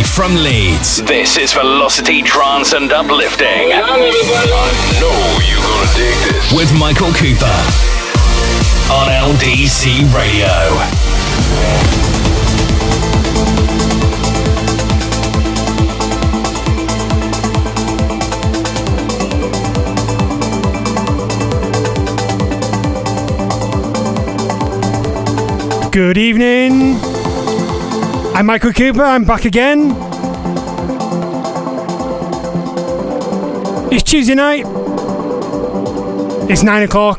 live from Leeds. This is Velocity Trance and Uplifting. I know you're gonna dig this. With Michael Cooper on LDC Radio. Good evening. I'm Michael Cooper. I'm back again. It's Tuesday night. It's nine o'clock.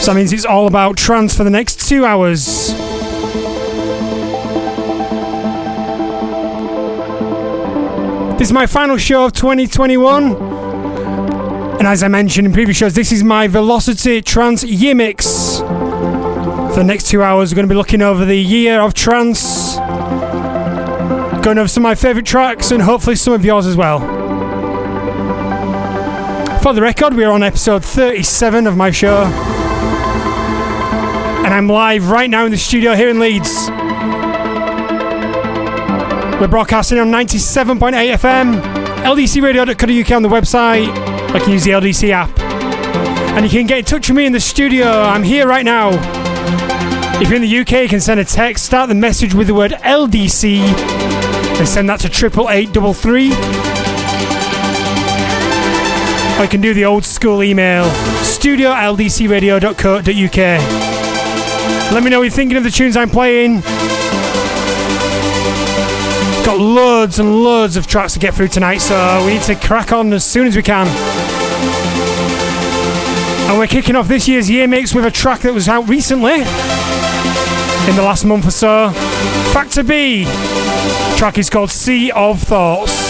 So that means it's all about trance for the next two hours. This is my final show of 2021. And as I mentioned in previous shows, this is my Velocity Trance Year Mix. For the next two hours, we're going to be looking over the year of trance, going over some of my favourite tracks, and hopefully some of yours as well. For the record, we are on episode 37 of my show, and I'm live right now in the studio here in Leeds. We're broadcasting on 97.8 FM, ldcradio.co.uk on the website. I can use the LDC app. And you can get in touch with me in the studio. I'm here right now. If you're in the UK, you can send a text, start the message with the word LDC, and send that to 88833. Or you can do the old school email, studio at ldcradio.co.uk. Let me know what you're thinking of the tunes I'm playing. Got loads and loads of tracks to get through tonight, so we need to crack on as soon as we can. And we're kicking off this year's year mix with a track that was out recently in the last month or so. Factor B. The track is called Sea of Thoughts.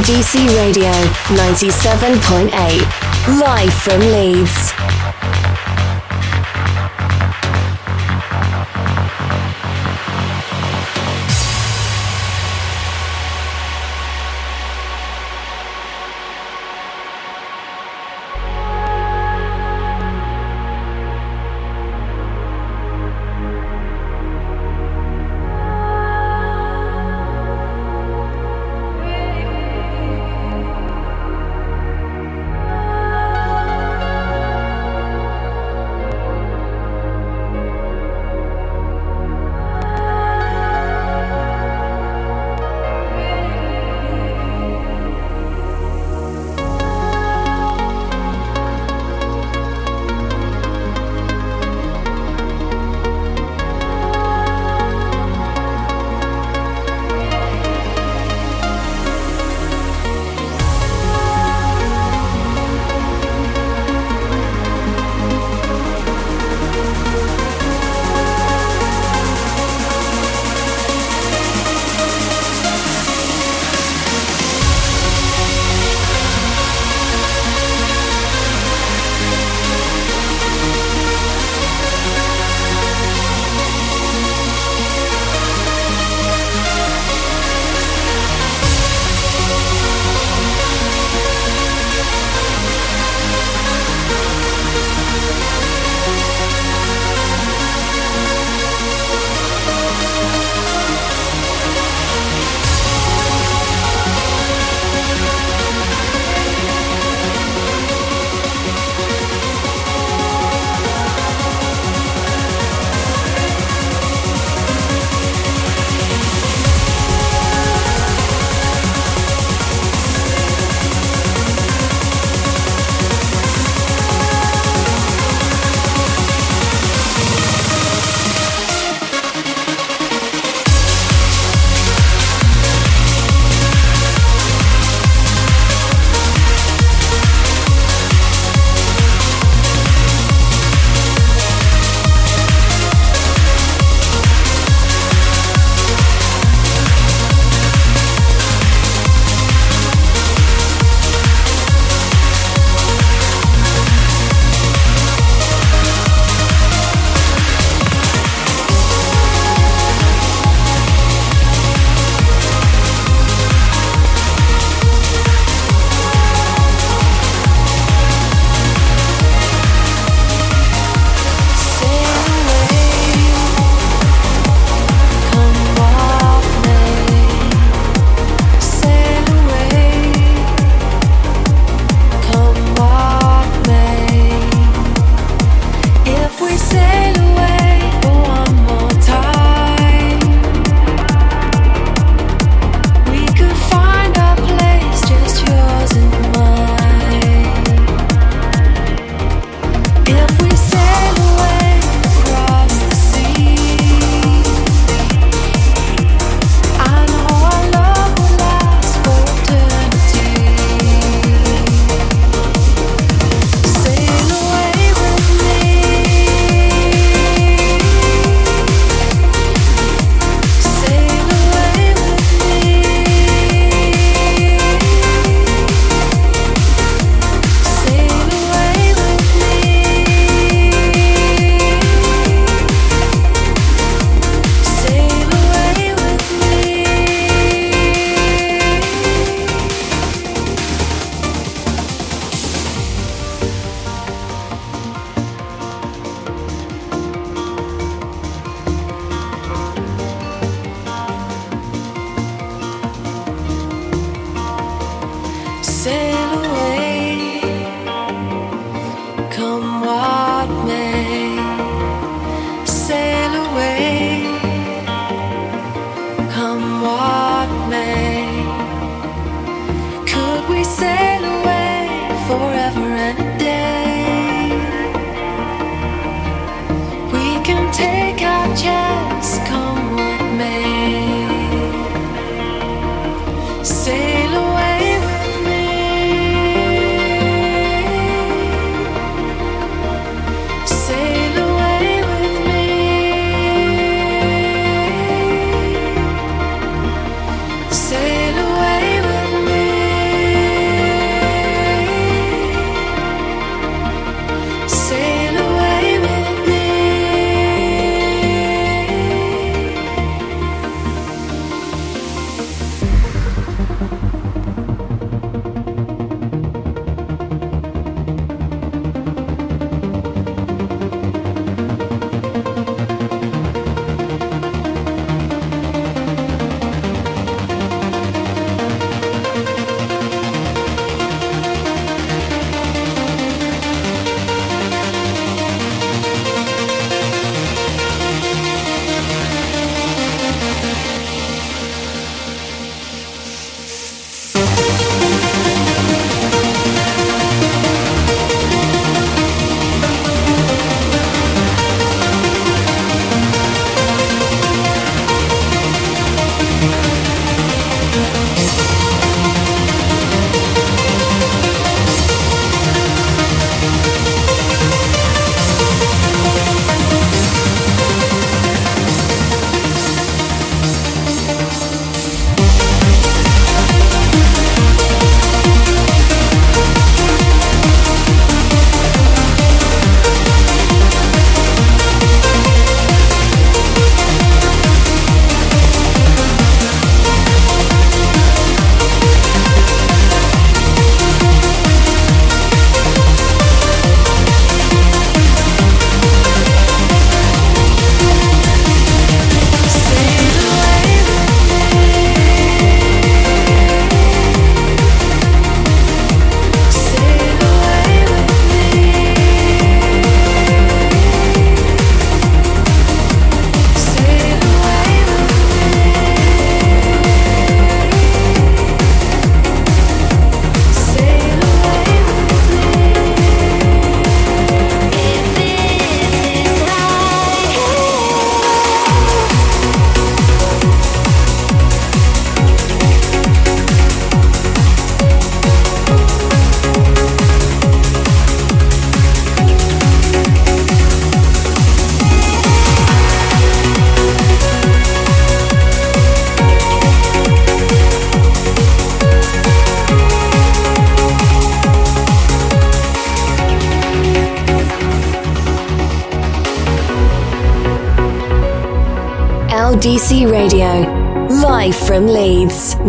LDC Radio 97.8. Live from Leeds.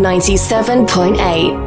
97.8.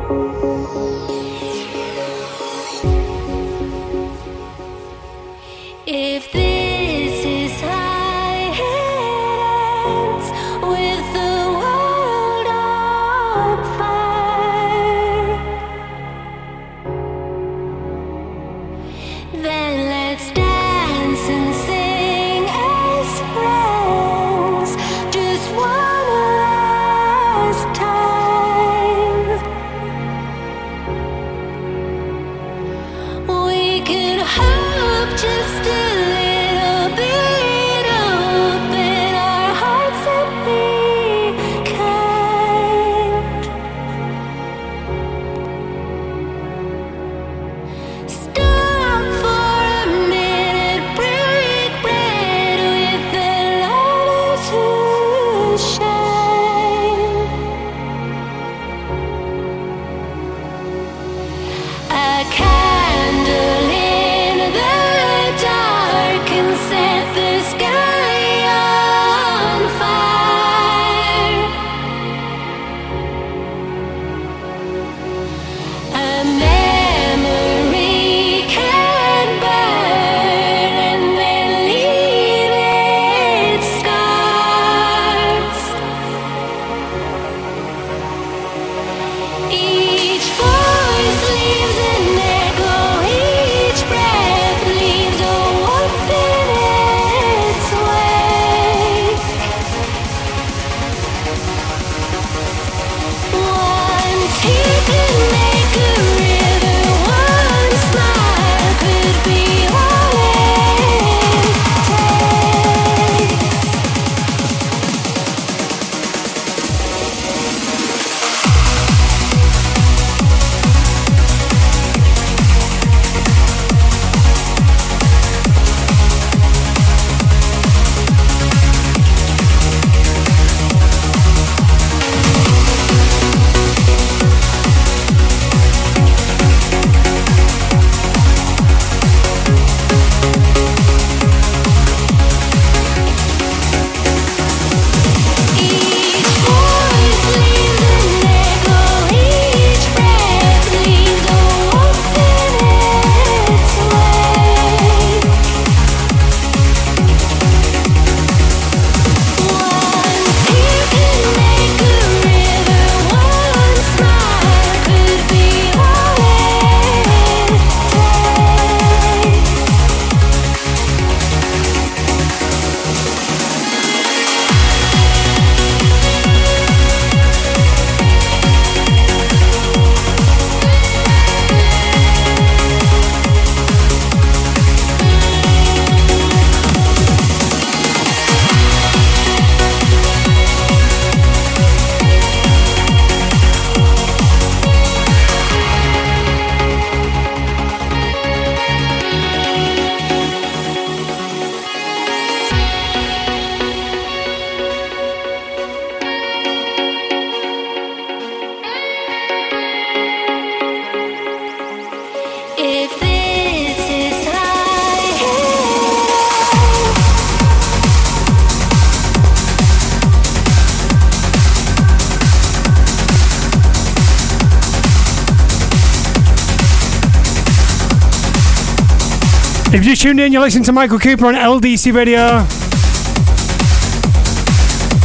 tuned in, you're listening to Michael Cooper on LDC Radio.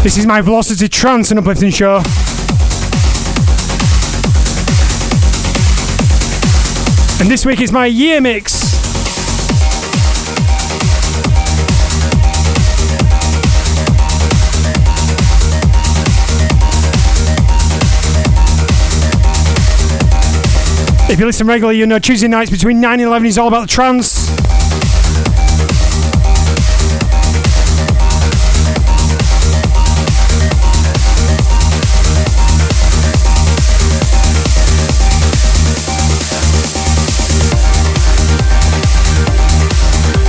This is my Velocity Trance and Uplifting show. And this week is my year mix. If you listen regularly, you know Tuesday nights between 9 and 11 is all about the trance.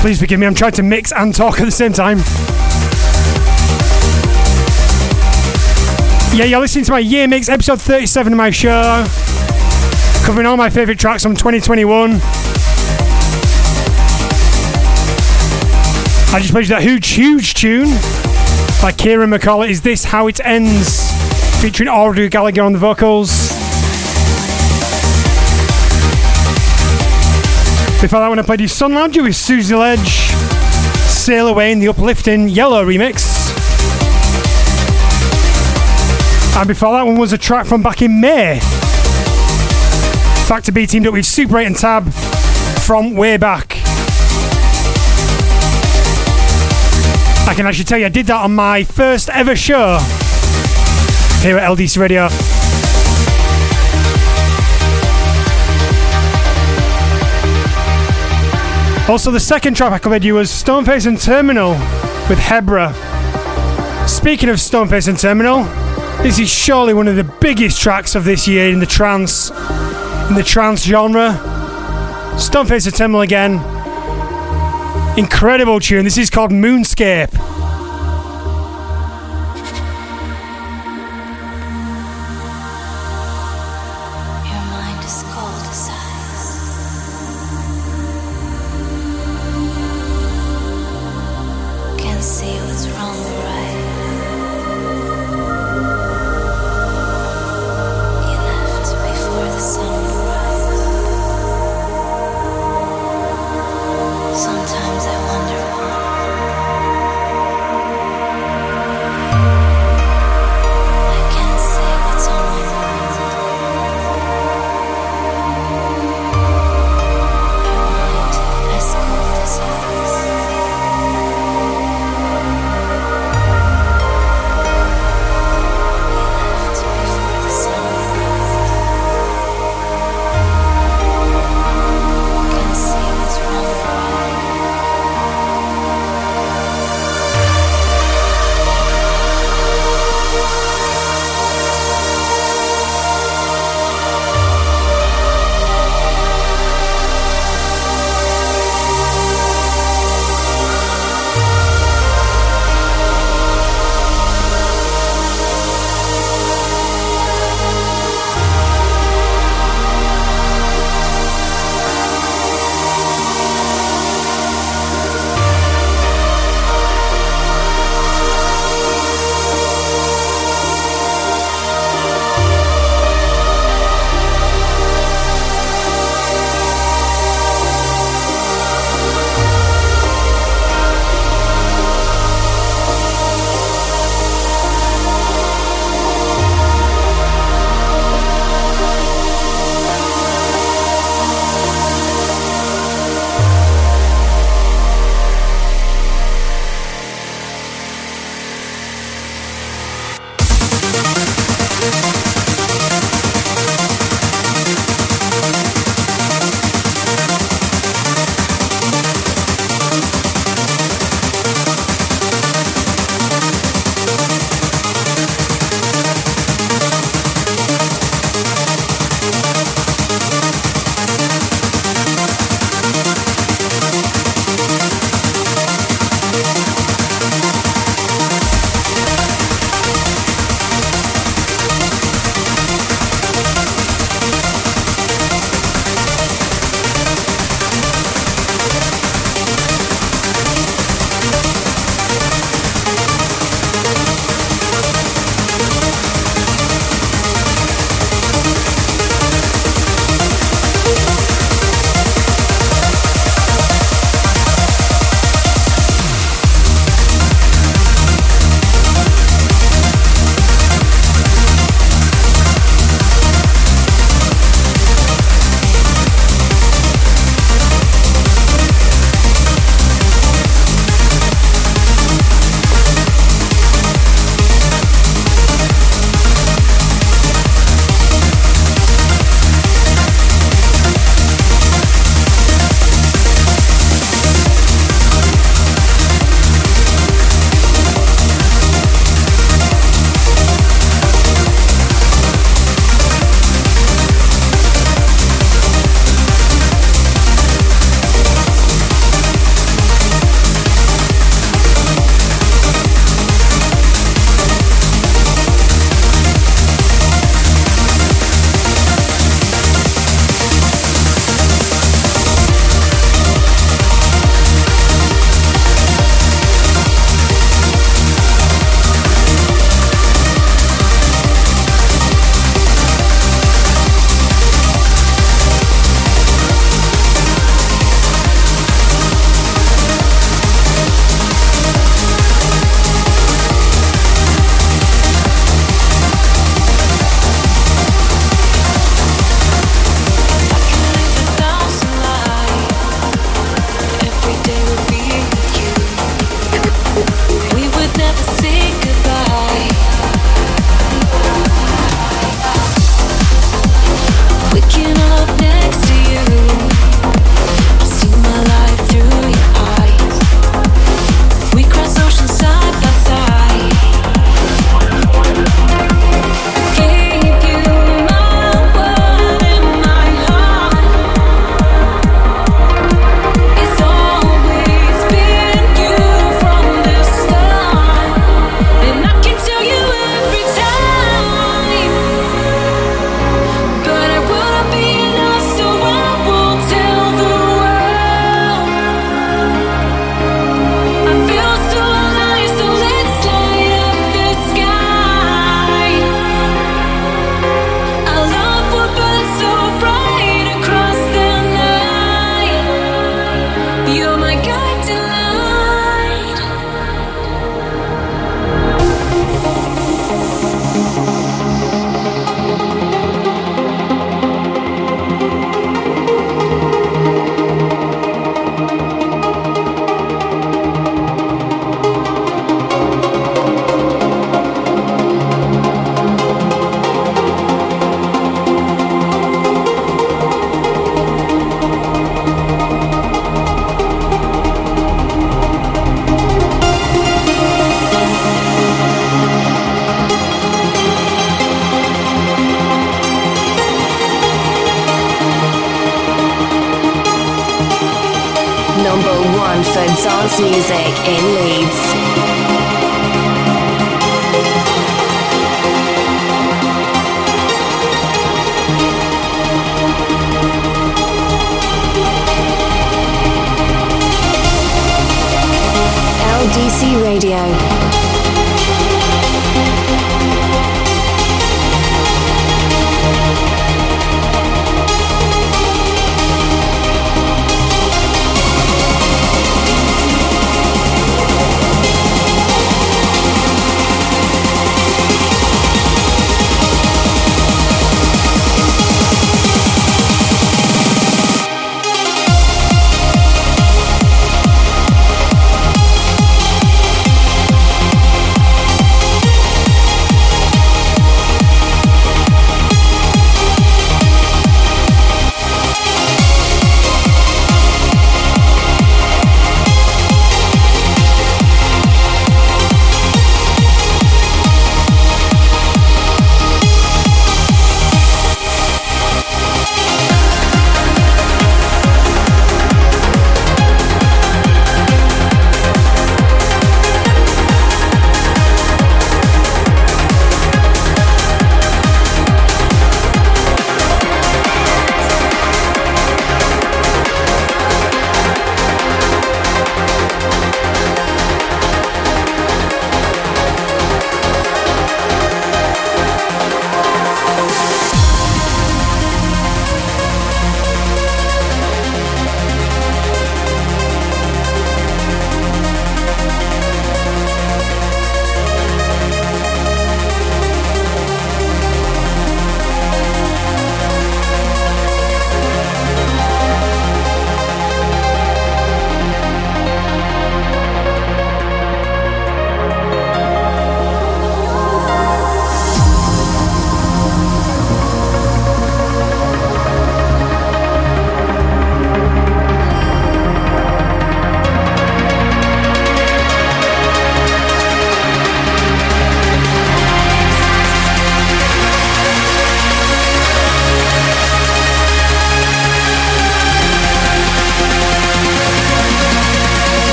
Please forgive me, I'm trying to mix and talk at the same time. Yeah, you're listening to my year mix, episode 37 of my show, covering all my favourite tracks from 2021. I just played you that huge, huge tune by Kieran McCullough. Is this how it ends? Featuring Audrey Gallagher on the vocals. Before that one, I played you Sun Lounger with Susie Ledge. Sail Away in the uplifting Yellow remix. And before that one was a track from back in May. Factor B teamed up with Super 8 and Tab from way back. I can actually tell you, I did that on my first ever show here at LDC Radio. Also, the second track I covered you was Stoneface and Terminal with Hebra. Speaking of Stoneface and Terminal, this is surely one of the biggest tracks of this year in the trance in the trance genre. Stoneface and Terminal again. Incredible tune. This is called Moonscape.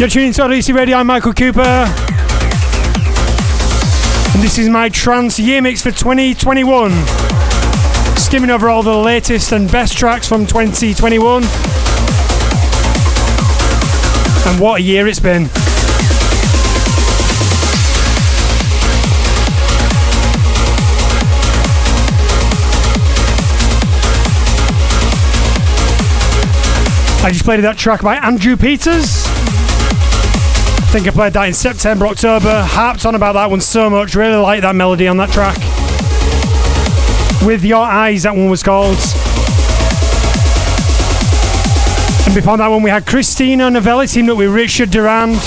You're tuning to LDC Radio, I'm Michael Cooper. And this is my trance year mix for 2021. Skimming over all the latest and best tracks from 2021. And what a year it's been. I just played that track by Andrew Peters. Think I played that in September, October. Harped on about that one so much. Really like that melody on that track. With Your Eyes, that one was called. And before that one, we had Christina Novelli teamed up with Richard Durand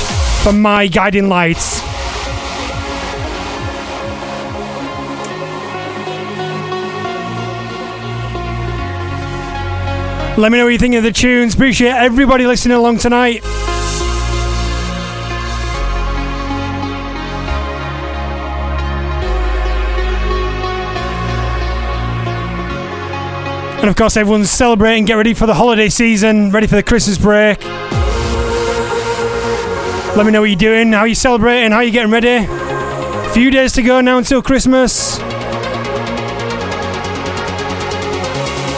for My Guiding Lights. Let me know what you think of the tunes. Appreciate everybody listening along tonight. And of course, everyone's celebrating, get ready for the holiday season, ready for the Christmas break. Let me know what you're doing, how you're celebrating, how you're getting ready. A few days to go now until Christmas.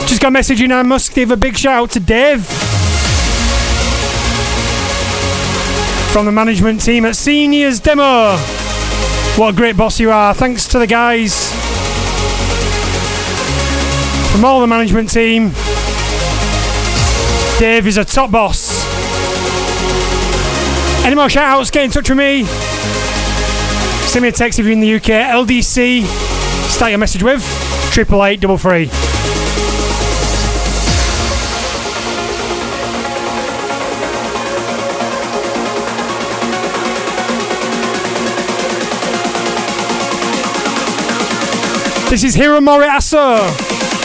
Just got a message in. I must give a big shout out to Dave from the management team at Seniors Demo. What a great boss you are. Thanks to the guys from all the management team. Dave is a top boss. Any more shout outs? Get in touch with me. Send me a text if you're in the UK. LDC. Start your message with triple eight double three. This is Hiromori Aso,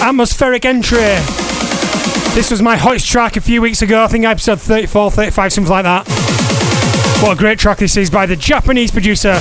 Atmospheric Entry. This was my hottest track a few weeks ago, I think episode 34, 35, something like that. What a great track this is by the Japanese producer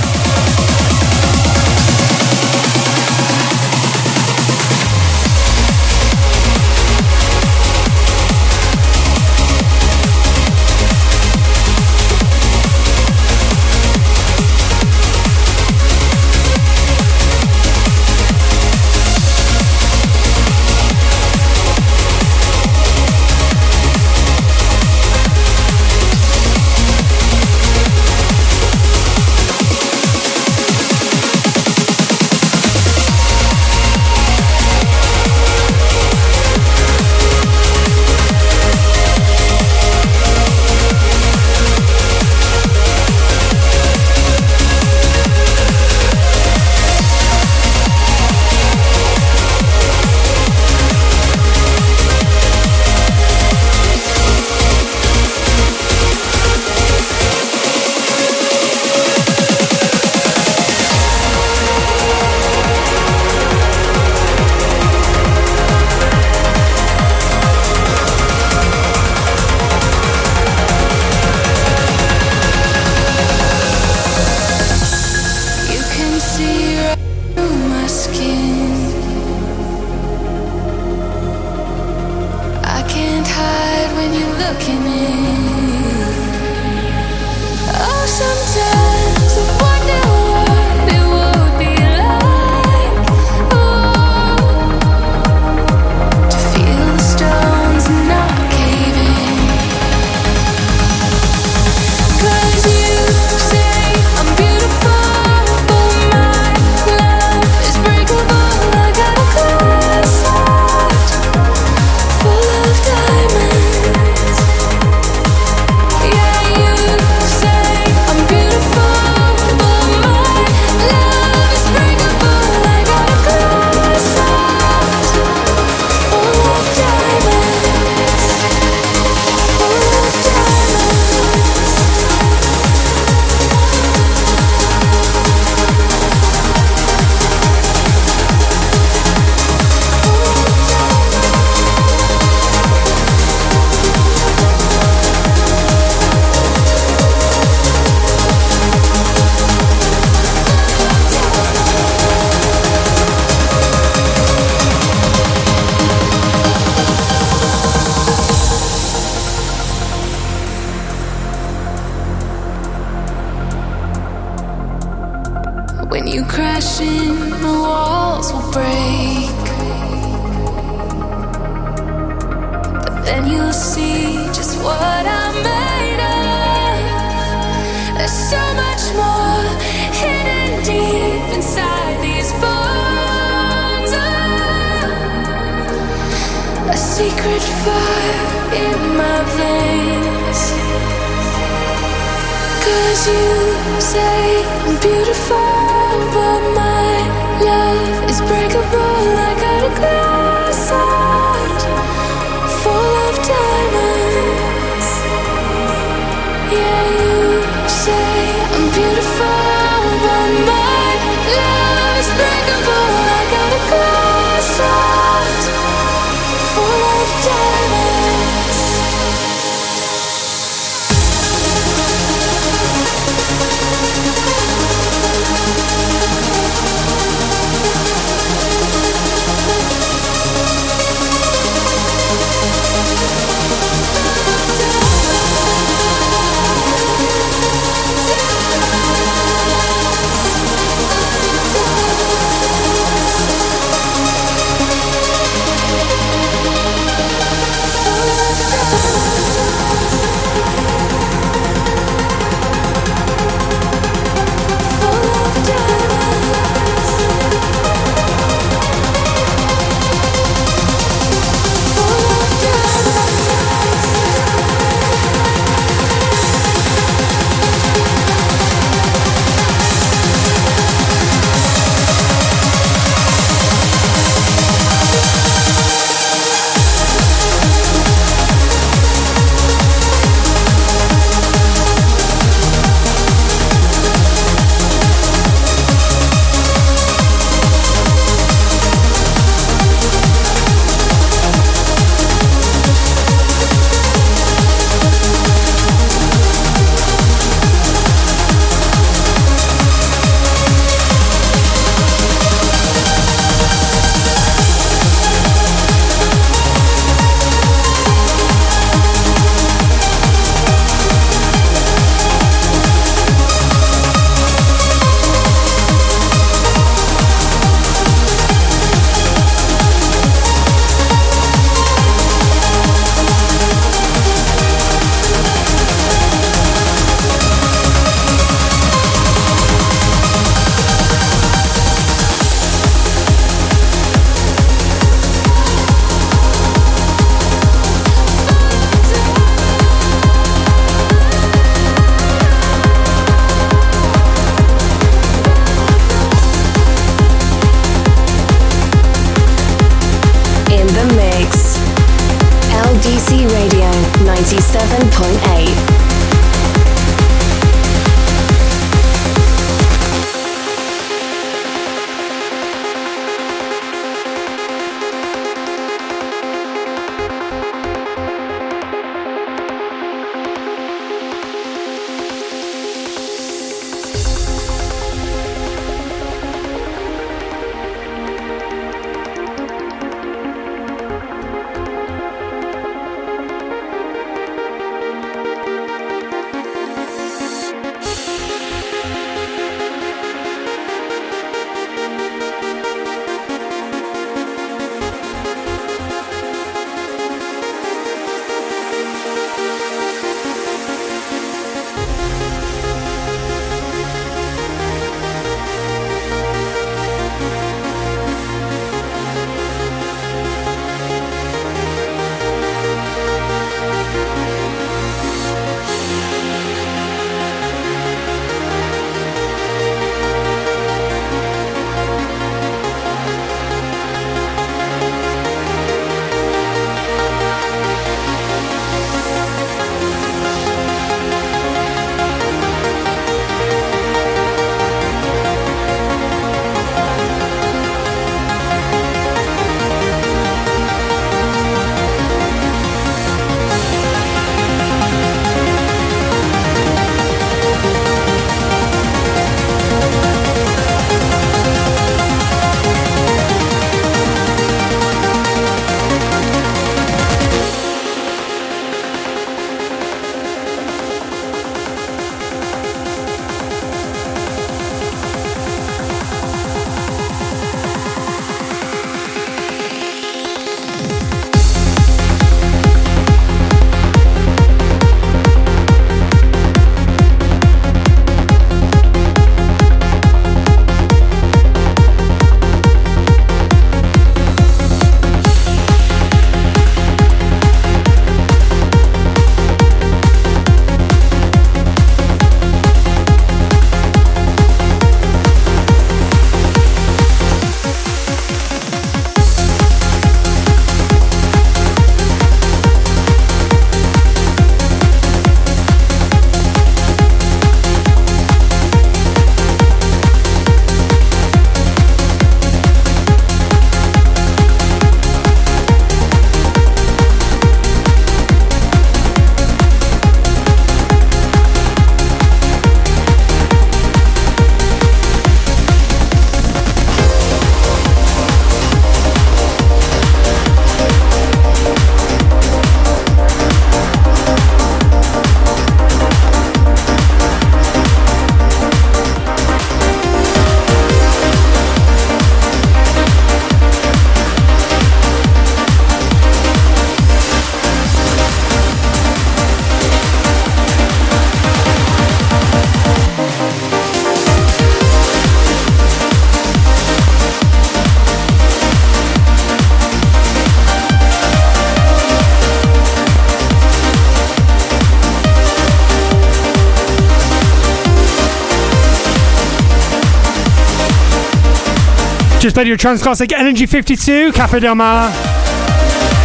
Just played your trance classic Energy 52, Cafe Del Mar,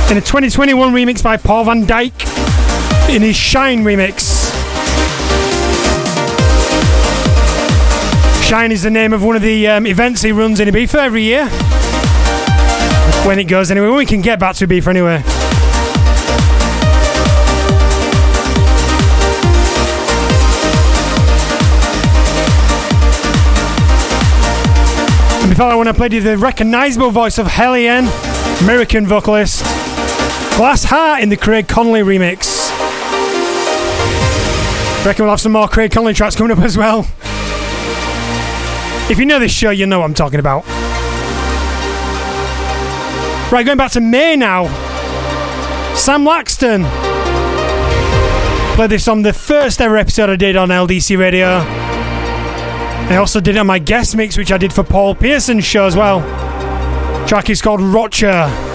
in a 2021 remix by Paul van Dyk in his Shine remix. Shine is the name of one of the um, events he runs in Ibiza every year. When it goes anyway, when we can get back to Ibiza anyway. Before that one, I played you the recognisable voice of HALIENE, American vocalist. Glass Heart in the Craig Connelly remix. Reckon we'll have some more Craig Connelly tracks coming up as well. If you know this show, you know what I'm talking about. Right, going back to May now. Sam Laxton. Played this on the first ever episode I did on LDC Radio. I also did it on my guest mix, which I did for Paul Pearson's show as well. track is called Rocher.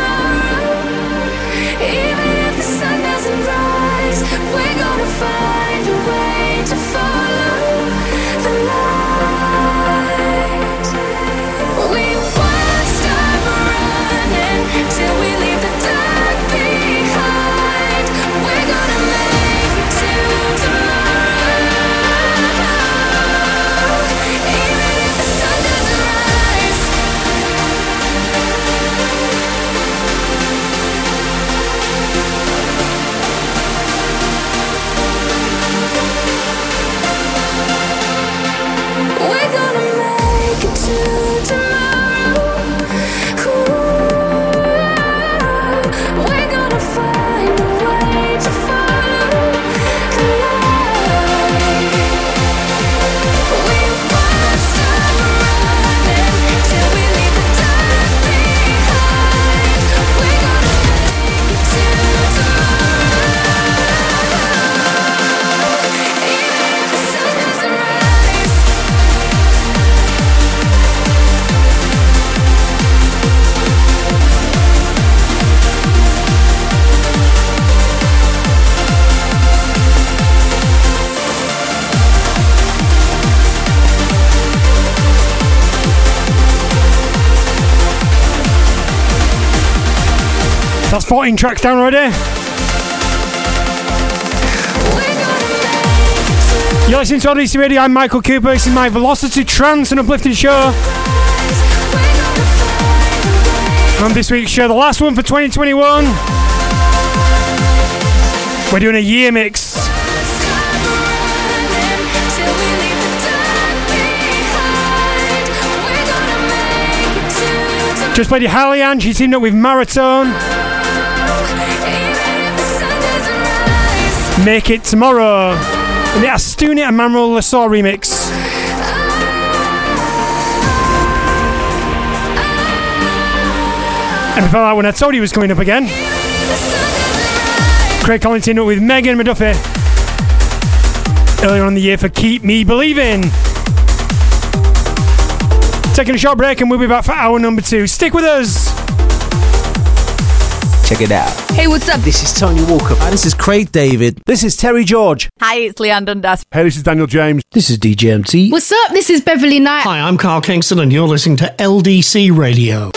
14 tracks down already. You're listening to LDC Radio. I'm Michael Cooper. This is my Velocity Trance and Uplifting show. And this week's show, the last one for 2021. We're doing a year mix. Just played your HALIENE, she teamed up with Maratone. Make It Tomorrow in the Astuni and Manuel Le Saux remix. And before that when I told you was coming up again. Craig Collins up with Megan McDuffie earlier on the year for Keep Me Believing. Taking a short break and we'll be back for hour number two. Stick with us. Check it out. Hey, what's up? This is Tony Walker. Hi, this is Craig David. This is Terry George. Hi, it's Leanne Dundas. Hey, this is Daniel James. This is DJMT. What's up? This is Beverly Knight. Hi, I'm Carl Kingston, and you're listening to LDC Radio.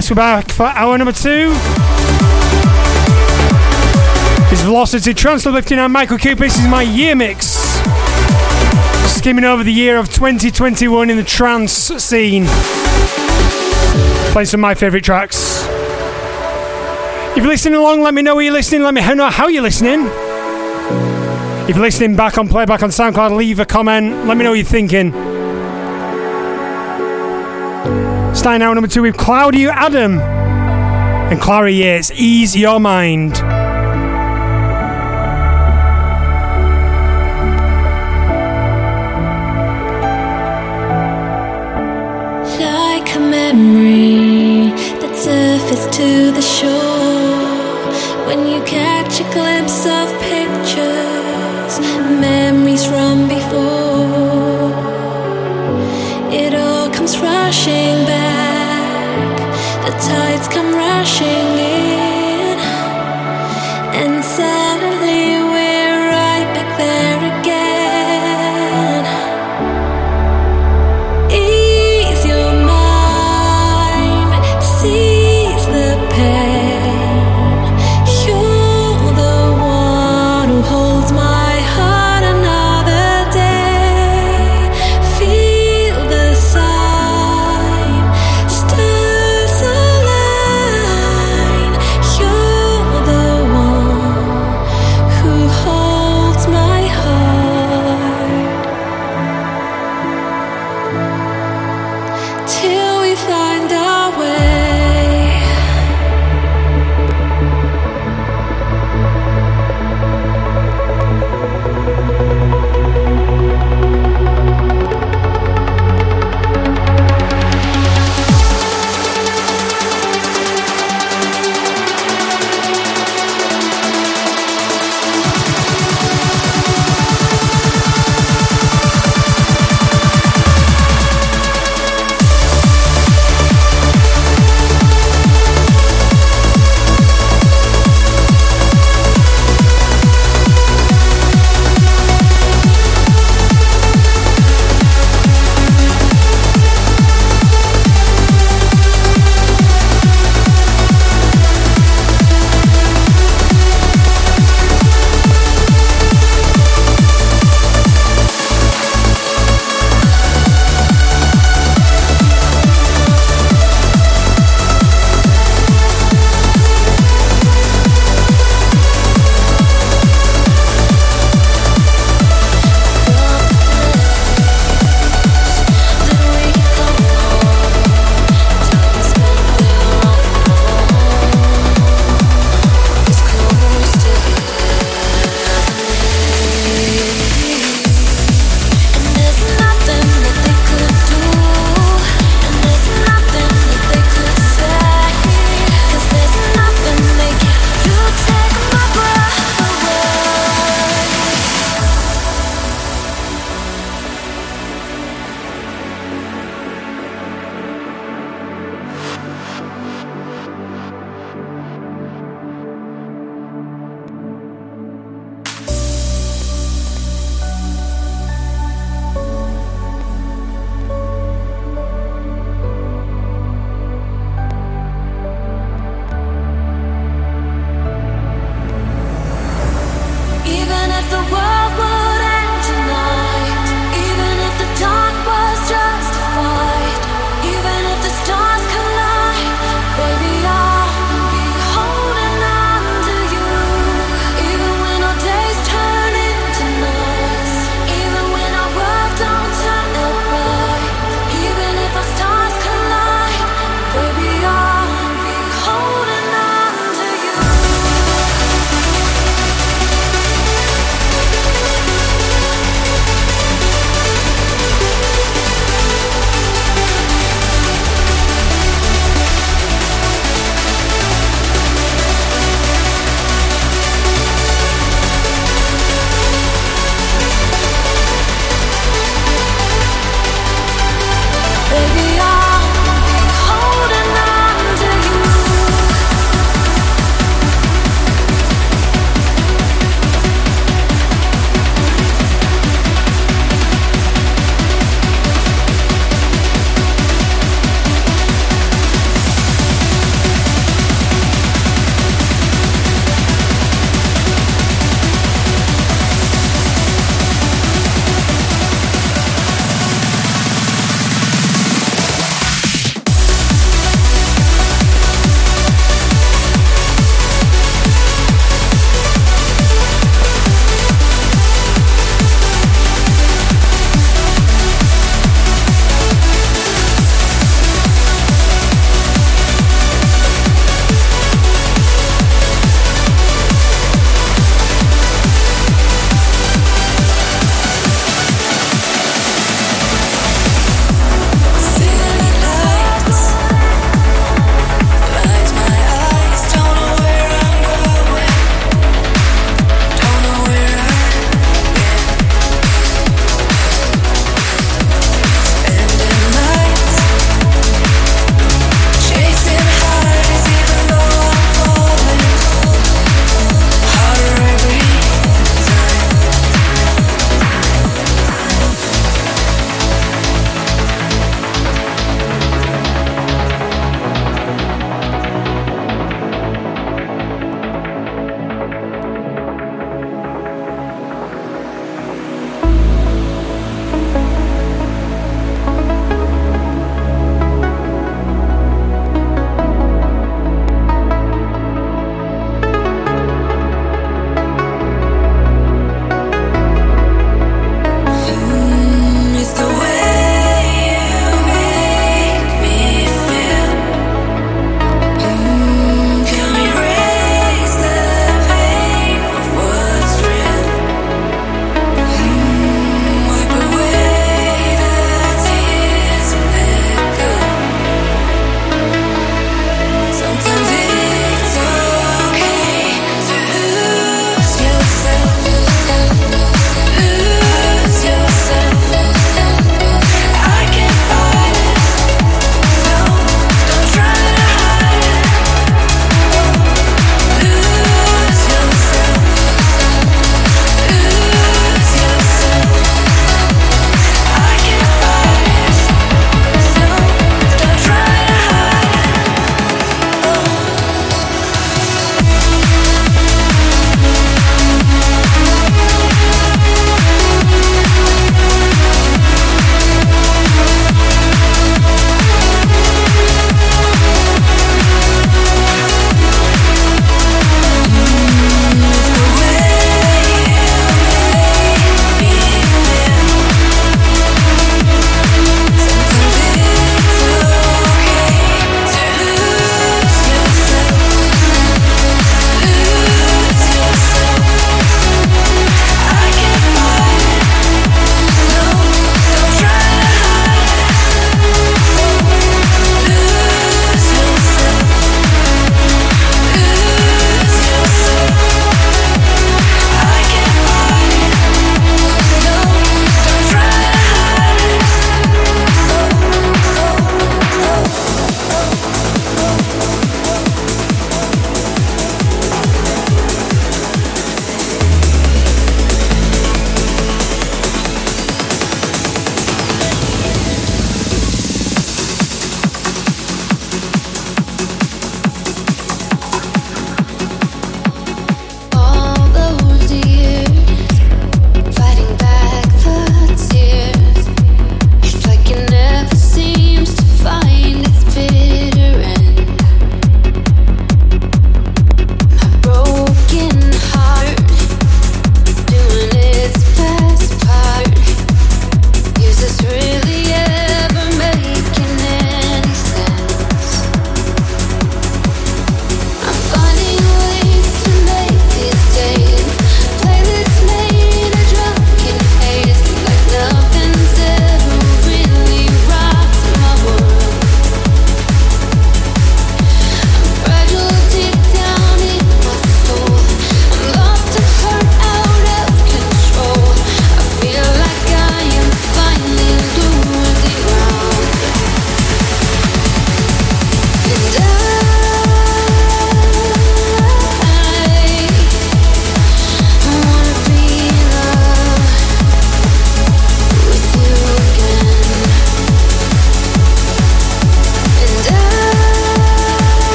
Yes, we're back for hour number two. This Velocity Uplifting. I'm Michael Cooper. This is my year mix. Skimming over the year of 2021 in the trance scene. Playing some of my favourite tracks. If you're listening along, let me know where you're listening. Let me know how you're listening. If you're listening back on playback on SoundCloud, leave a comment. Let me know what you're thinking. Starting out number two with Claudio Adam and Clara Yates. Ease your mind. Like a memory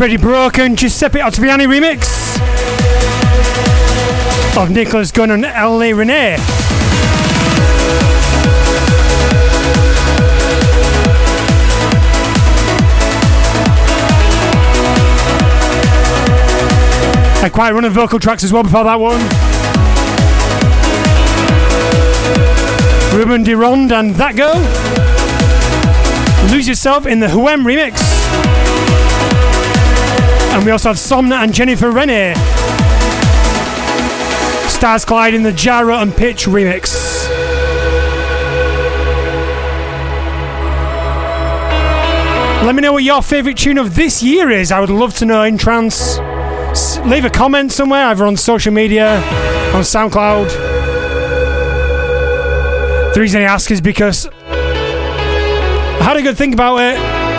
Pretty broken Giuseppe Ottaviani remix of Nicholas Gunn and L.A. Renee. I quite run of vocal tracks as well before that one. Ruben Durand and That Girl. Lose Yourself in the Huem remix. And we also had Somna and Jennifer Rennie. Stars Collide in the Gyro and Pitch remix. Let me know what your favourite tune of this year is. I would love to know in trance. Leave a comment somewhere, either on social media, on SoundCloud. The reason I ask is because I had a good think about it.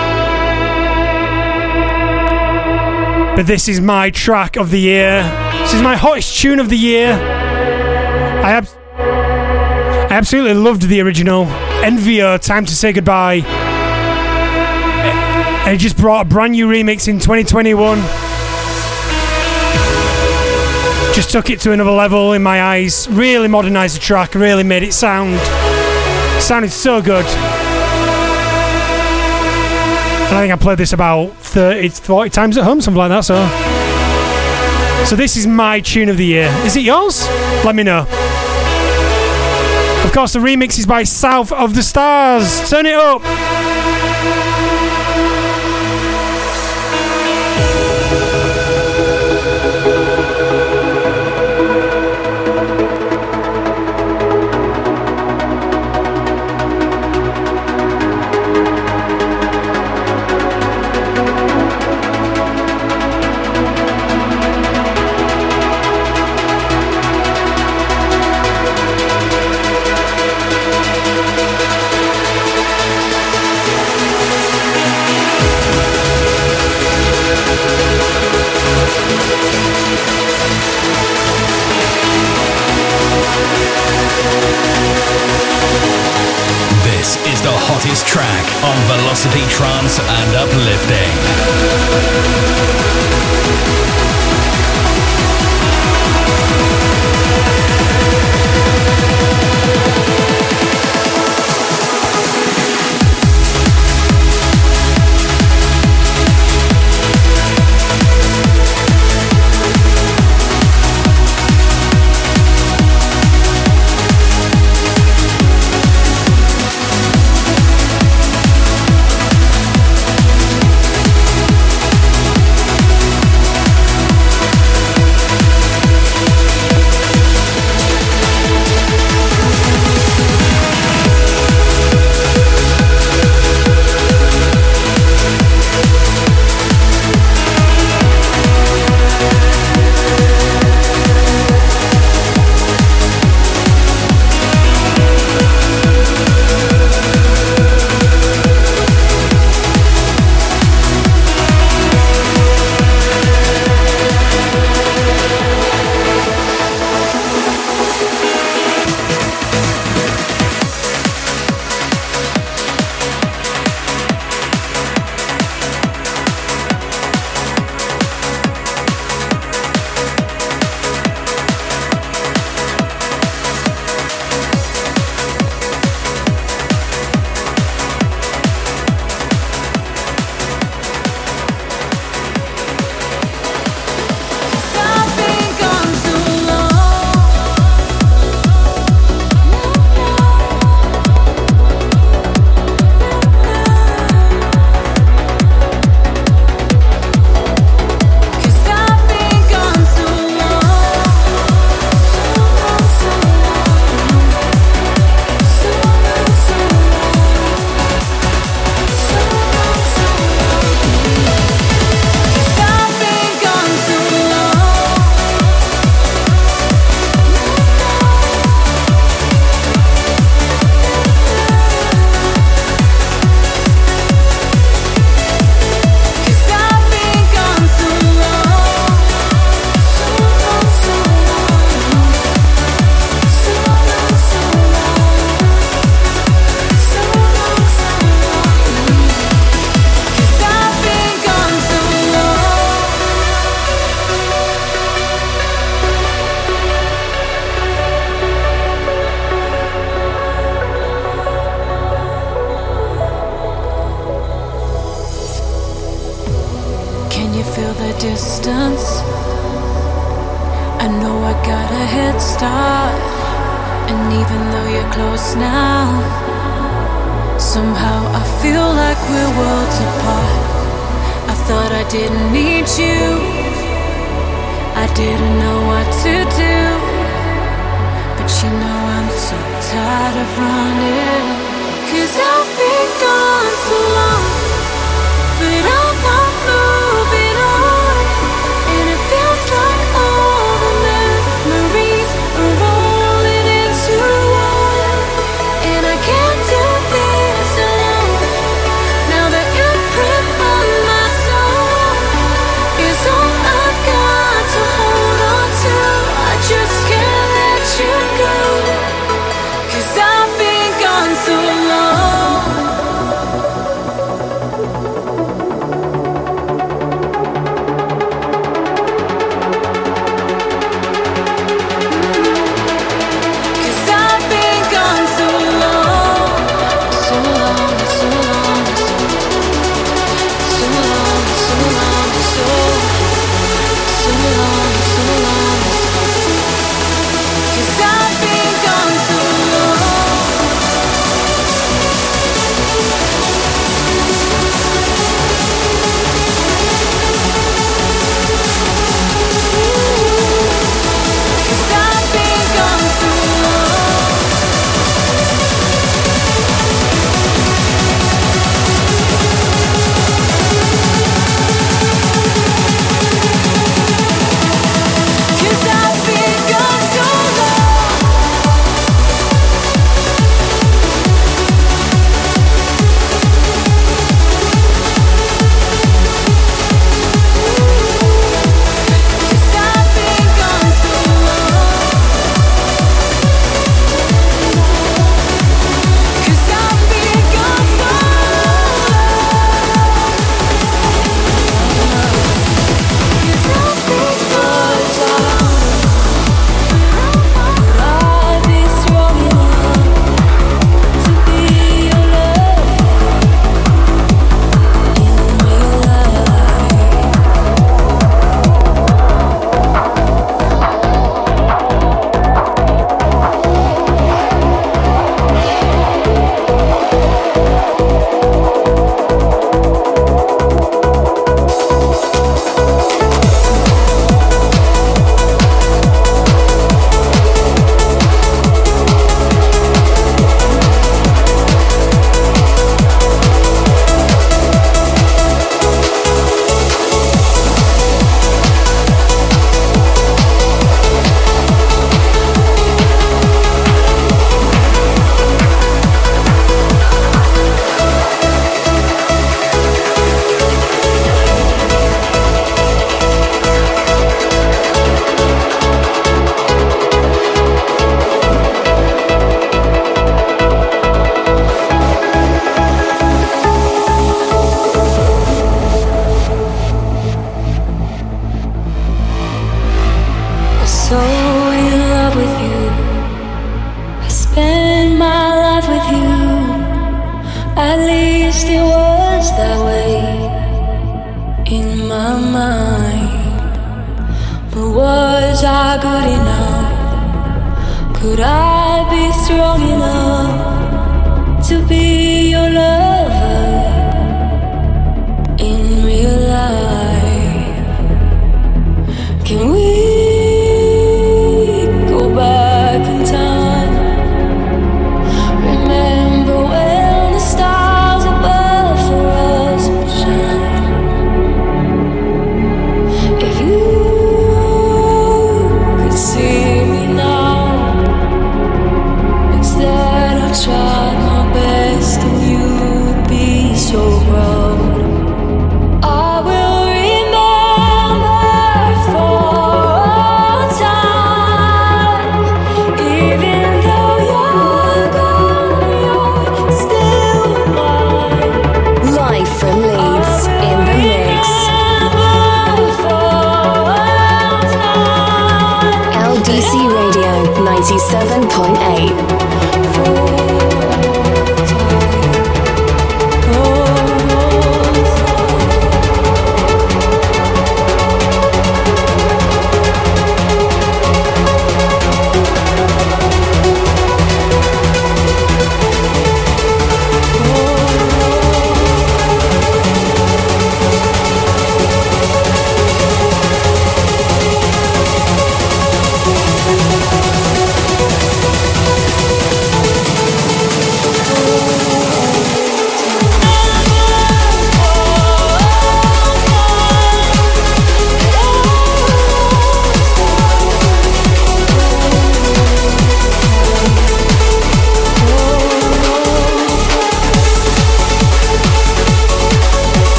But this is my track of the year. This is my hottest tune of the year. I ab- I absolutely loved the original. Envio, Time to Say Goodbye. And it just brought a brand new remix in 2021. Just took it to another level in my eyes. Really modernised the track, really made it sound. Sounded so good. And I think I played this about 30, 40 times at home, something like that. So, so this is my tune of the year. Is it yours? Let me know. Of course, the remix is by South of the Stars. Turn it up. This is the hottest track on Velocity Trance and Uplifting.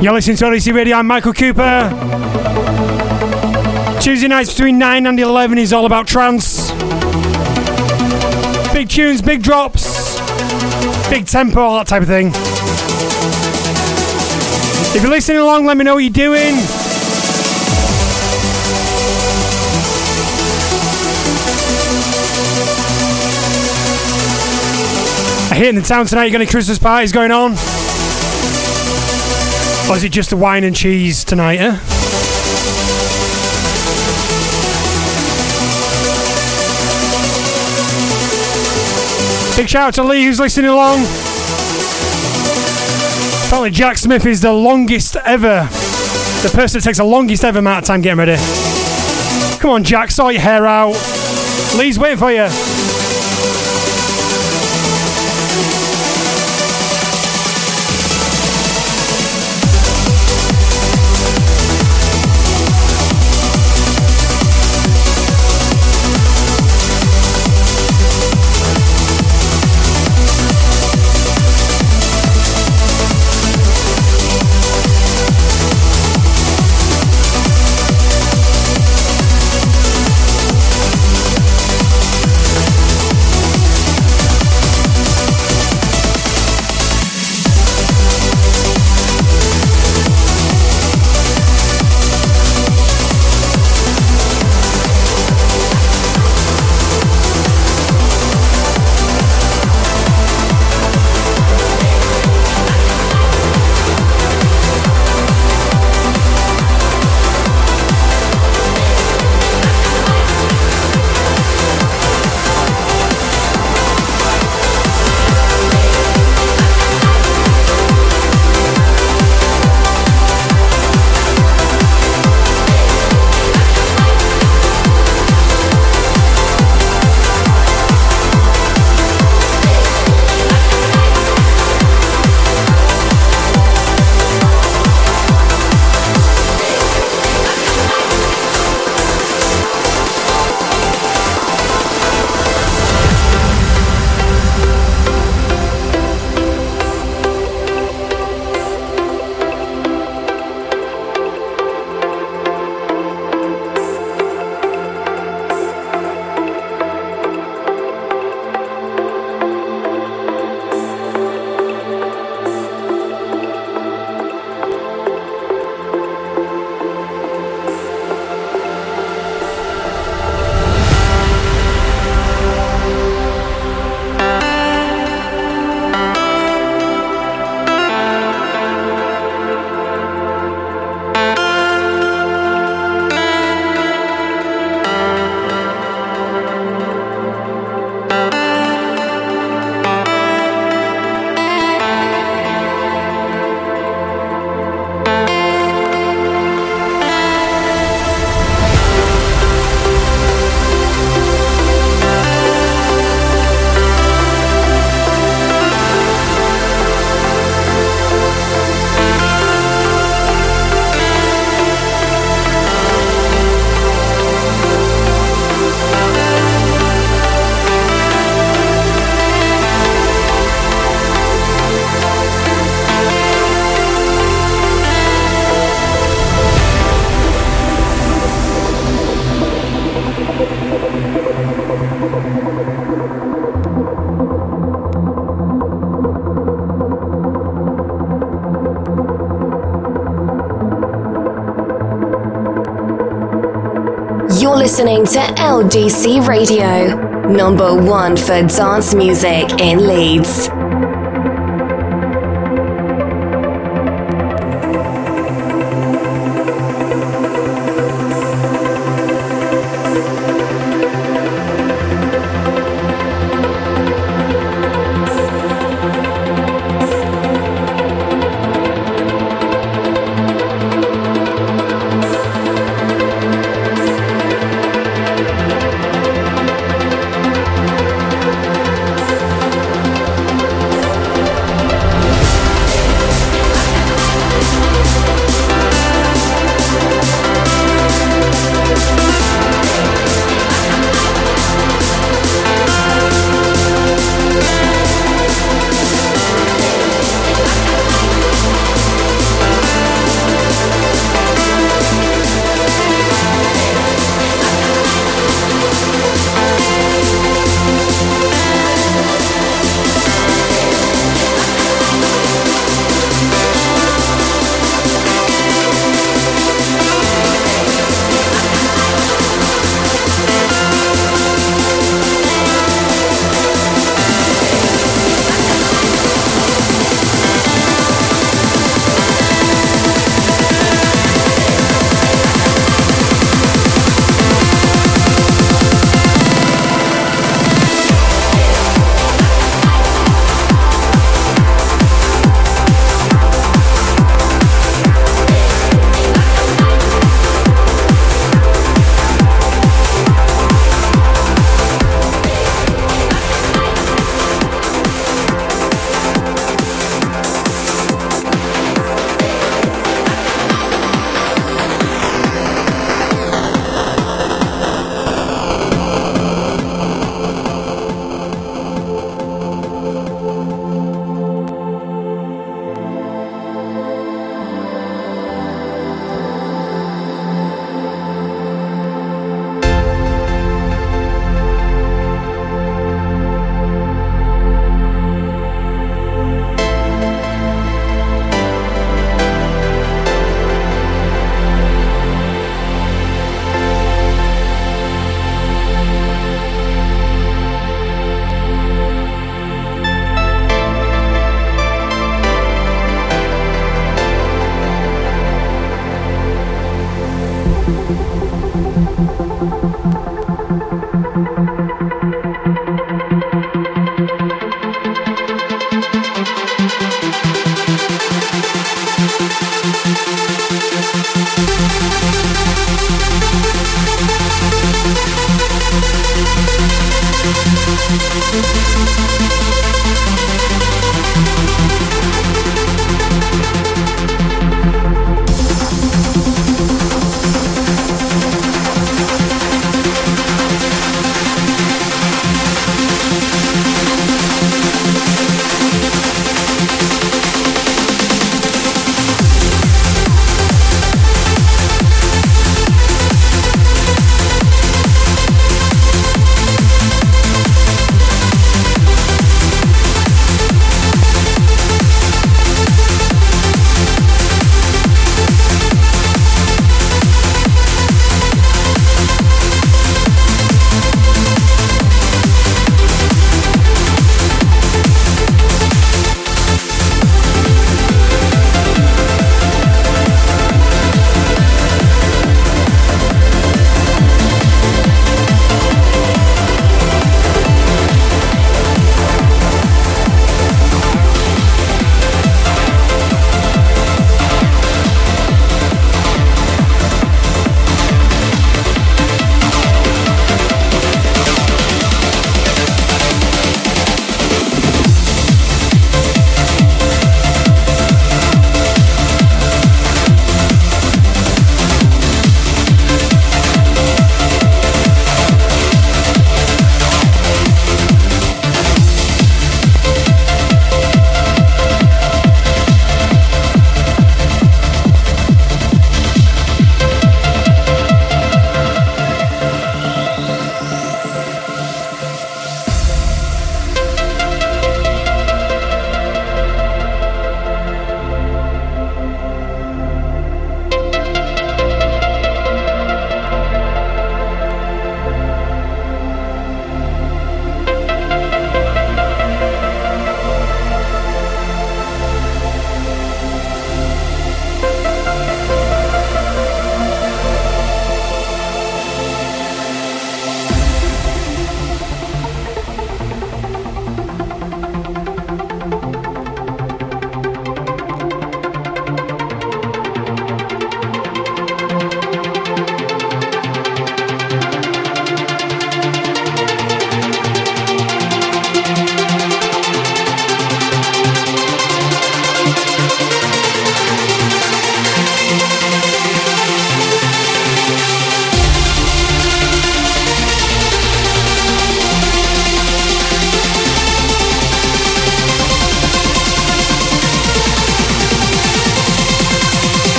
You're listening to LDC Radio. I'm Michael Cooper. Tuesday nights between 9 and 11 is all about trance. Big tunes, big drops, big tempo, all that type of thing. If you're listening along, let me know what you're doing. Hear in the town tonight you've got any Christmas parties going on? Or is it just the wine and cheese tonight, eh? Big shout out to Lee who's listening along. Apparently, Jack Smith is the longest ever, the person that takes the longest ever amount of time getting ready. Come on, Jack, sort your hair out. Lee's waiting for you. Listening to LDC Radio, number one for dance music in Leeds.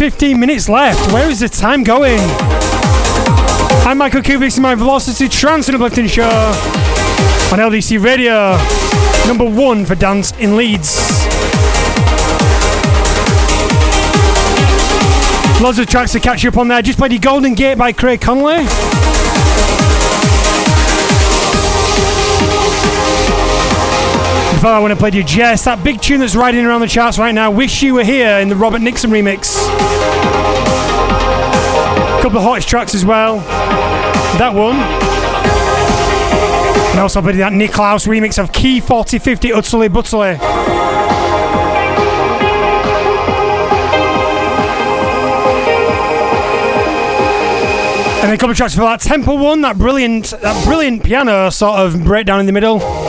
15 minutes left. Where is the time going? I'm Michael Kubik in my Velocity Trance and Uplifting show on LDC Radio, number one for dance in Leeds. Lots of tracks to catch you up on there. Just played the Golden Gate by Craig I want to play you Jess, that big tune that's riding around the charts right now, Wish You Were Here in the Robert Nickson remix. A couple of hottest tracks as well. That one. And also played that Niklaus remix of Key 4050 Utterly Butterly. And a couple of tracks for that Temple one, that brilliant, that brilliant piano sort of breakdown in the middle.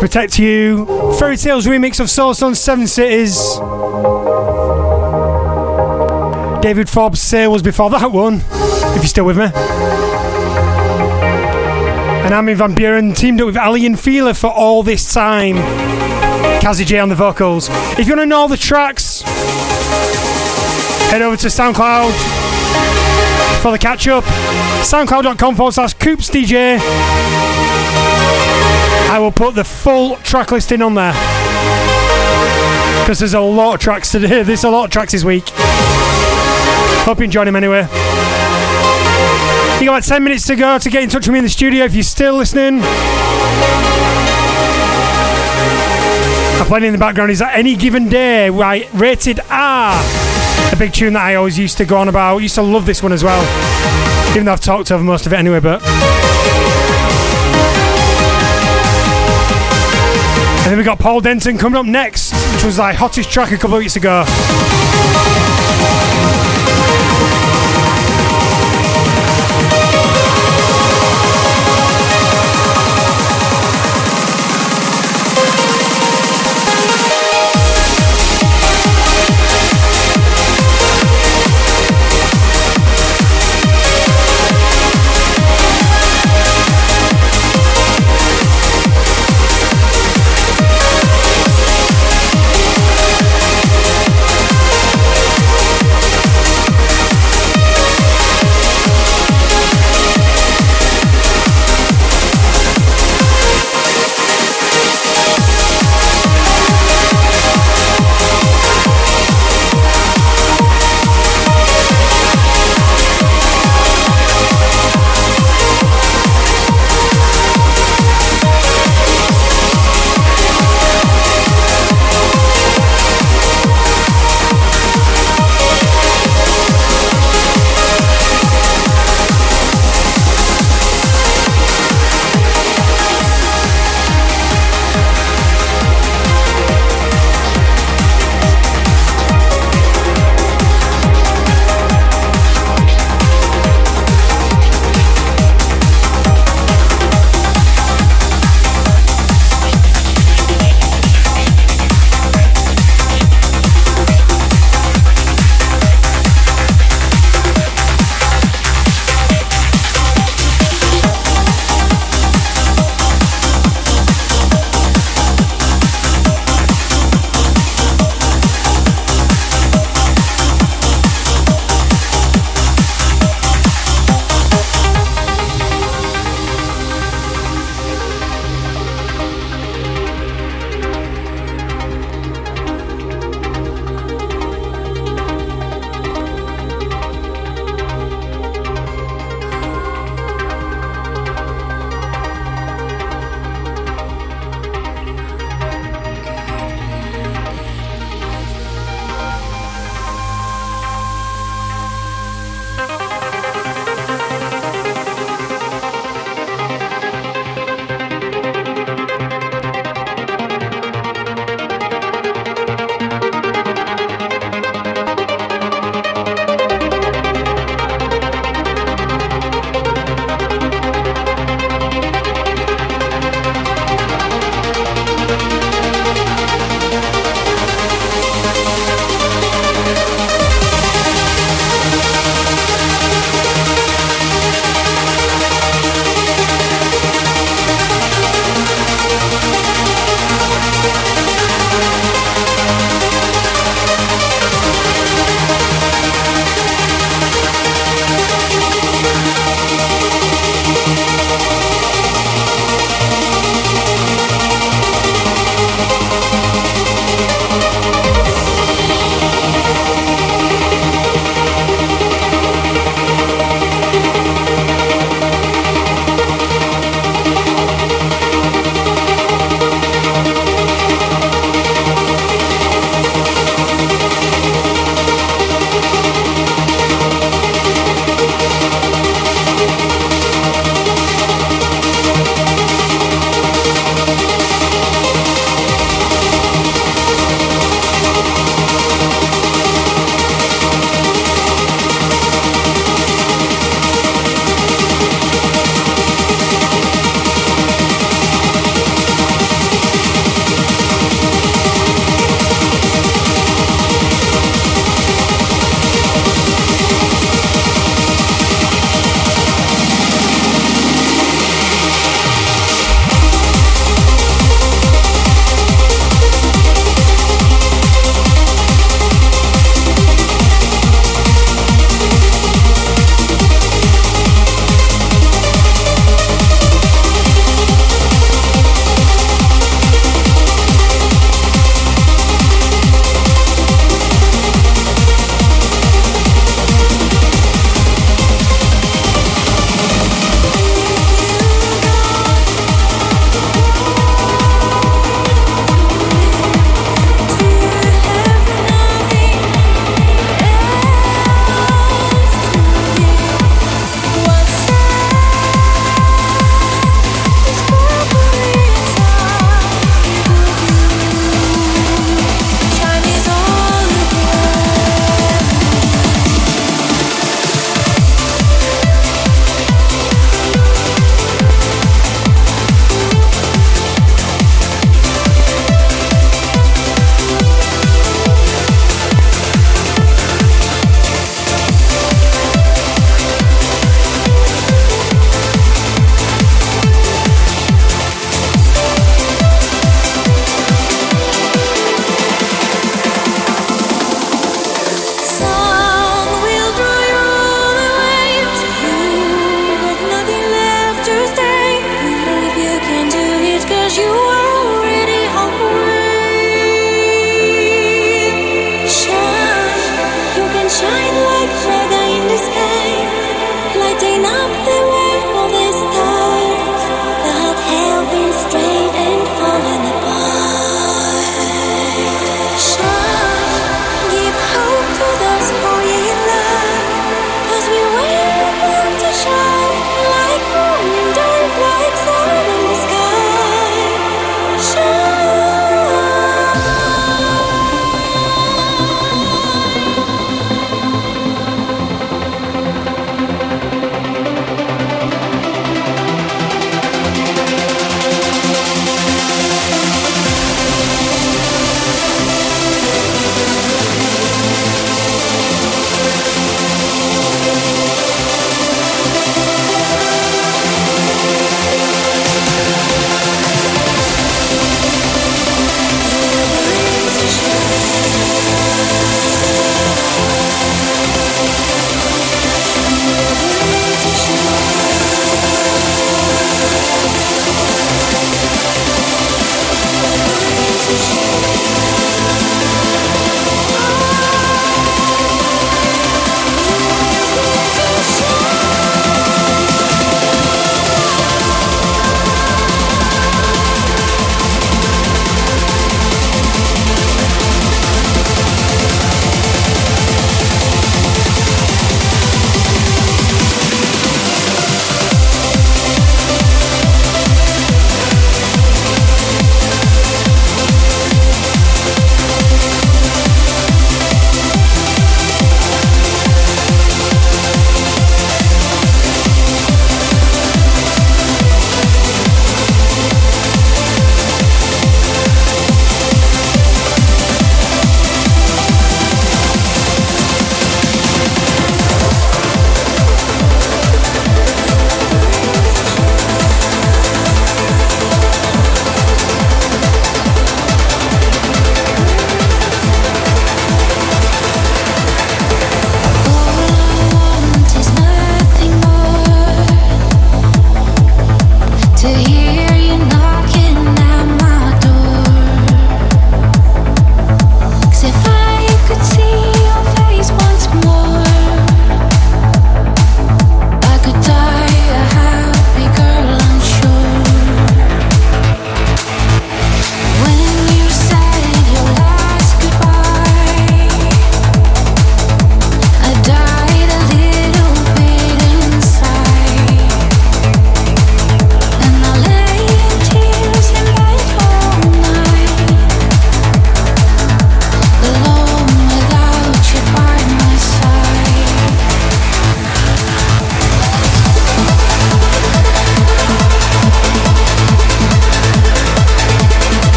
Protect You, Ferry Tayle's remix of Solarstone Seven Cities. David Forbes Say was before that one, if you're still with me. And Armin Van Buuren teamed up with Aly & Fila for all this time. Kazzy J on the vocals. If you want to know all the tracks, head over to SoundCloud for the catch up. SoundCloud.com forward slash Coops DJ. I will put the full track listing on there. Because there's a lot of tracks today. There's a lot of tracks this week. Hope you enjoyed them anyway. You got about 10 minutes to go to get in touch with me in the studio if you're still listening. I'm playing in the background is that any given day, right? Rated R. A big tune that I always used to go on about. Used to love this one as well. Even though I've talked over most of it anyway, but. And then we got Paul Denton coming up next, which was like hottest track a couple of weeks ago.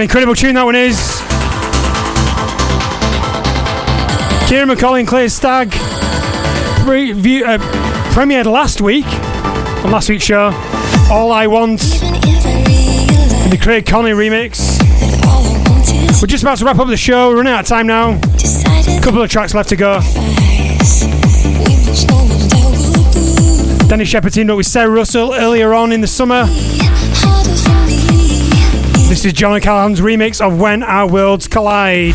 An incredible tune that one is. Ciaran McAuley and Clare Stagg preview, uh, premiered last week on last week's show. All I Want in the Craig Connelly remix. We're just about to wrap up the show. We're running out of time now. A couple of tracks left to go. Danny Shepherd teamed up with Sarah Russell earlier on in the summer. This is John O'Callaghan's remix of When Our Worlds Collide.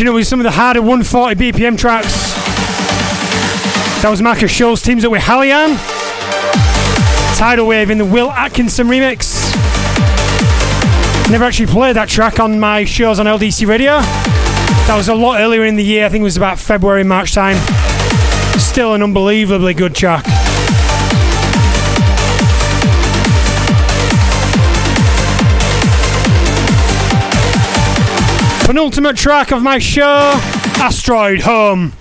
Finishing up with some of the harder 140 BPM tracks. That was Markus Schulz teams up with HALIENE. Tidal Wave in the Will Atkinson remix. Never actually played that track on my shows on LDC Radio. That was a lot earlier in the year, I think it was about February, March time. Still an unbelievably good track. Penultimate track of my show, Asteroid Home.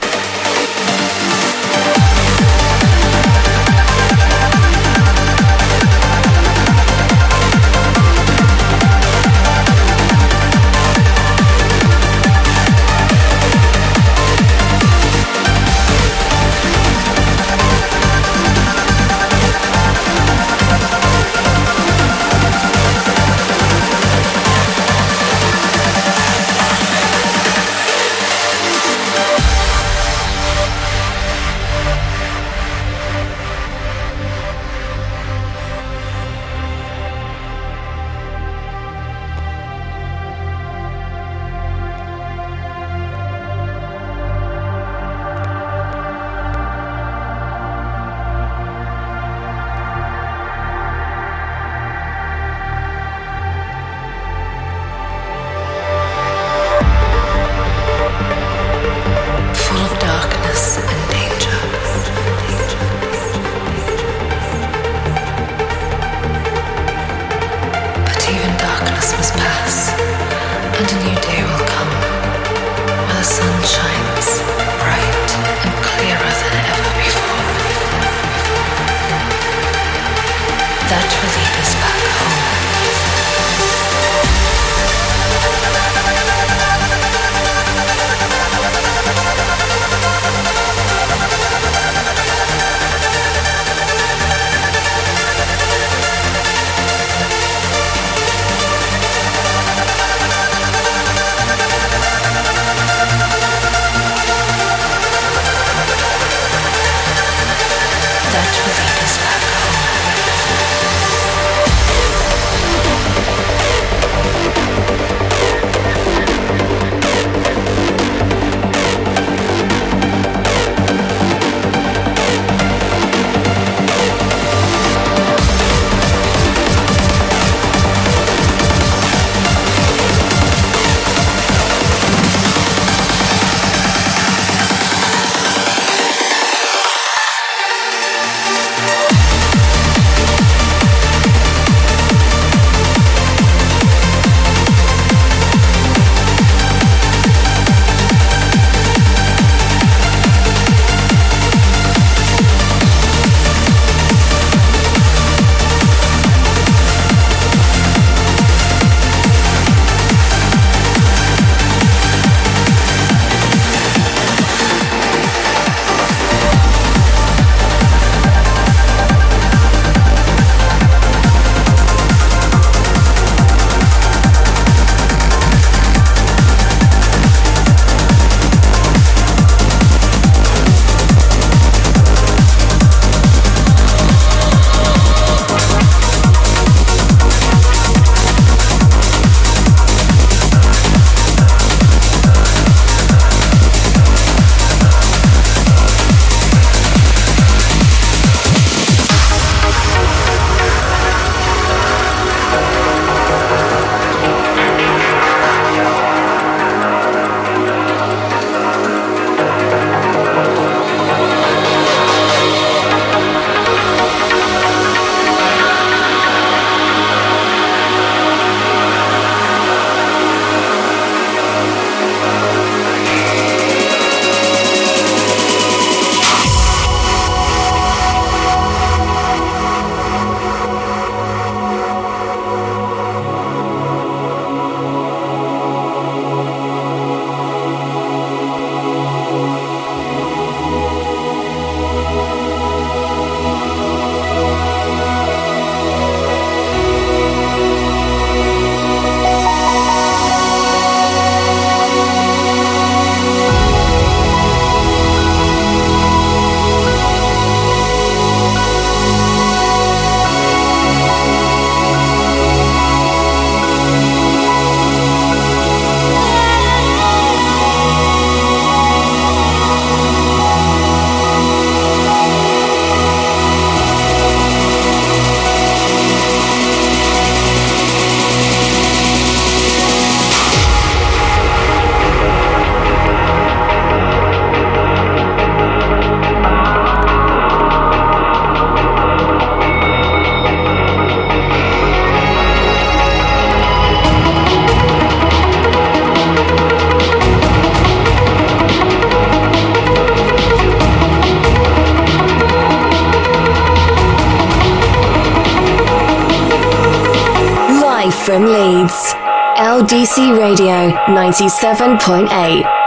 LDC Radio 97.8.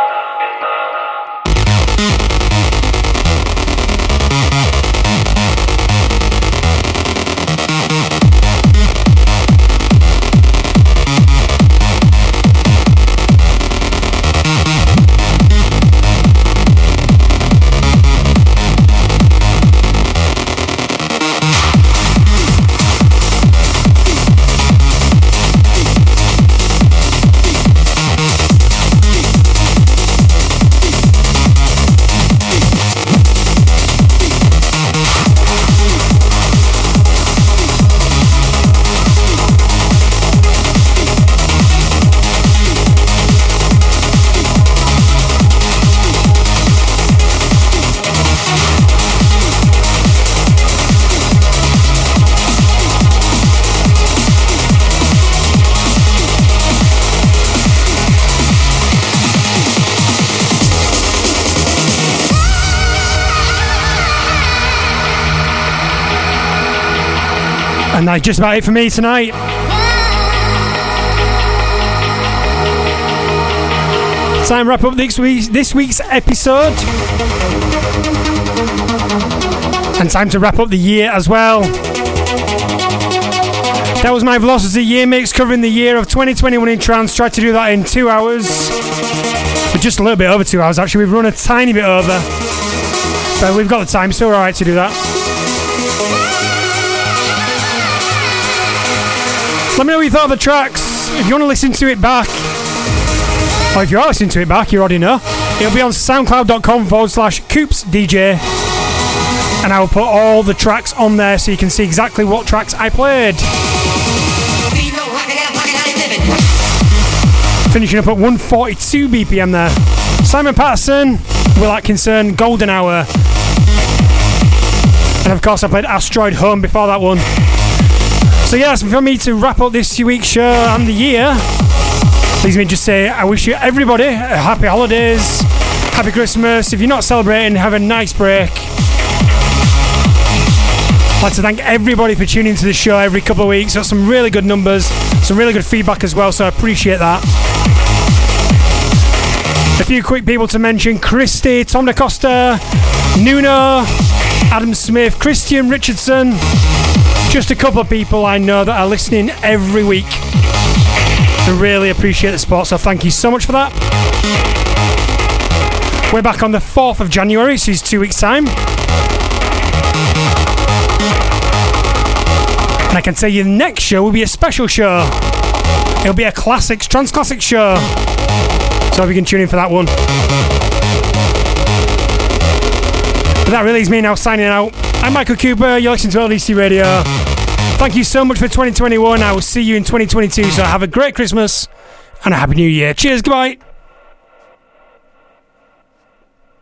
just about it for me tonight. Time to wrap up this week's, this week's episode. And time to wrap up the year as well. That was my Velocity Year Mix covering the year of 2021 in trance. Tried to do that in two hours. But just a little bit over two hours actually. We've run a tiny bit over. But we've got the time, so we're alright to do that. Let me know what you thought of the tracks. If you want to listen to it back, or if you are listening to it back, you already know. It'll be on soundcloud.com forward slash Coops DJ. And I will put all the tracks on there so you can see exactly what tracks I played. Finishing up at 142 BPM there. Simon Patterson, Will Atkinson, Golden Hour. And of course, I played Asteroid Home before that one. So yes, for me to wrap up this week's show and the year, please me just say I wish you everybody happy holidays, happy Christmas. If you're not celebrating, have a nice break. I'd like to thank everybody for tuning to the show every couple of weeks. Got some really good numbers, some really good feedback as well, so I appreciate that. A few quick people to mention Christy, Tom DaCosta, Nuno, Adam Smith, Christian Richardson, just a couple of people I know that are listening every week. I really appreciate the support, so thank you so much for that. We're back on the 4th of January, so it's two weeks' time. And I can tell you the next show will be a special show. It'll be a classics, trance classic show. So if you can tune in for that one. But that really is me now signing out. I'm Michael Cooper, you're listening to LDC Radio. Thank you so much for 2021. I will see you in 2022. So have a great Christmas and a happy new year. Cheers, goodbye.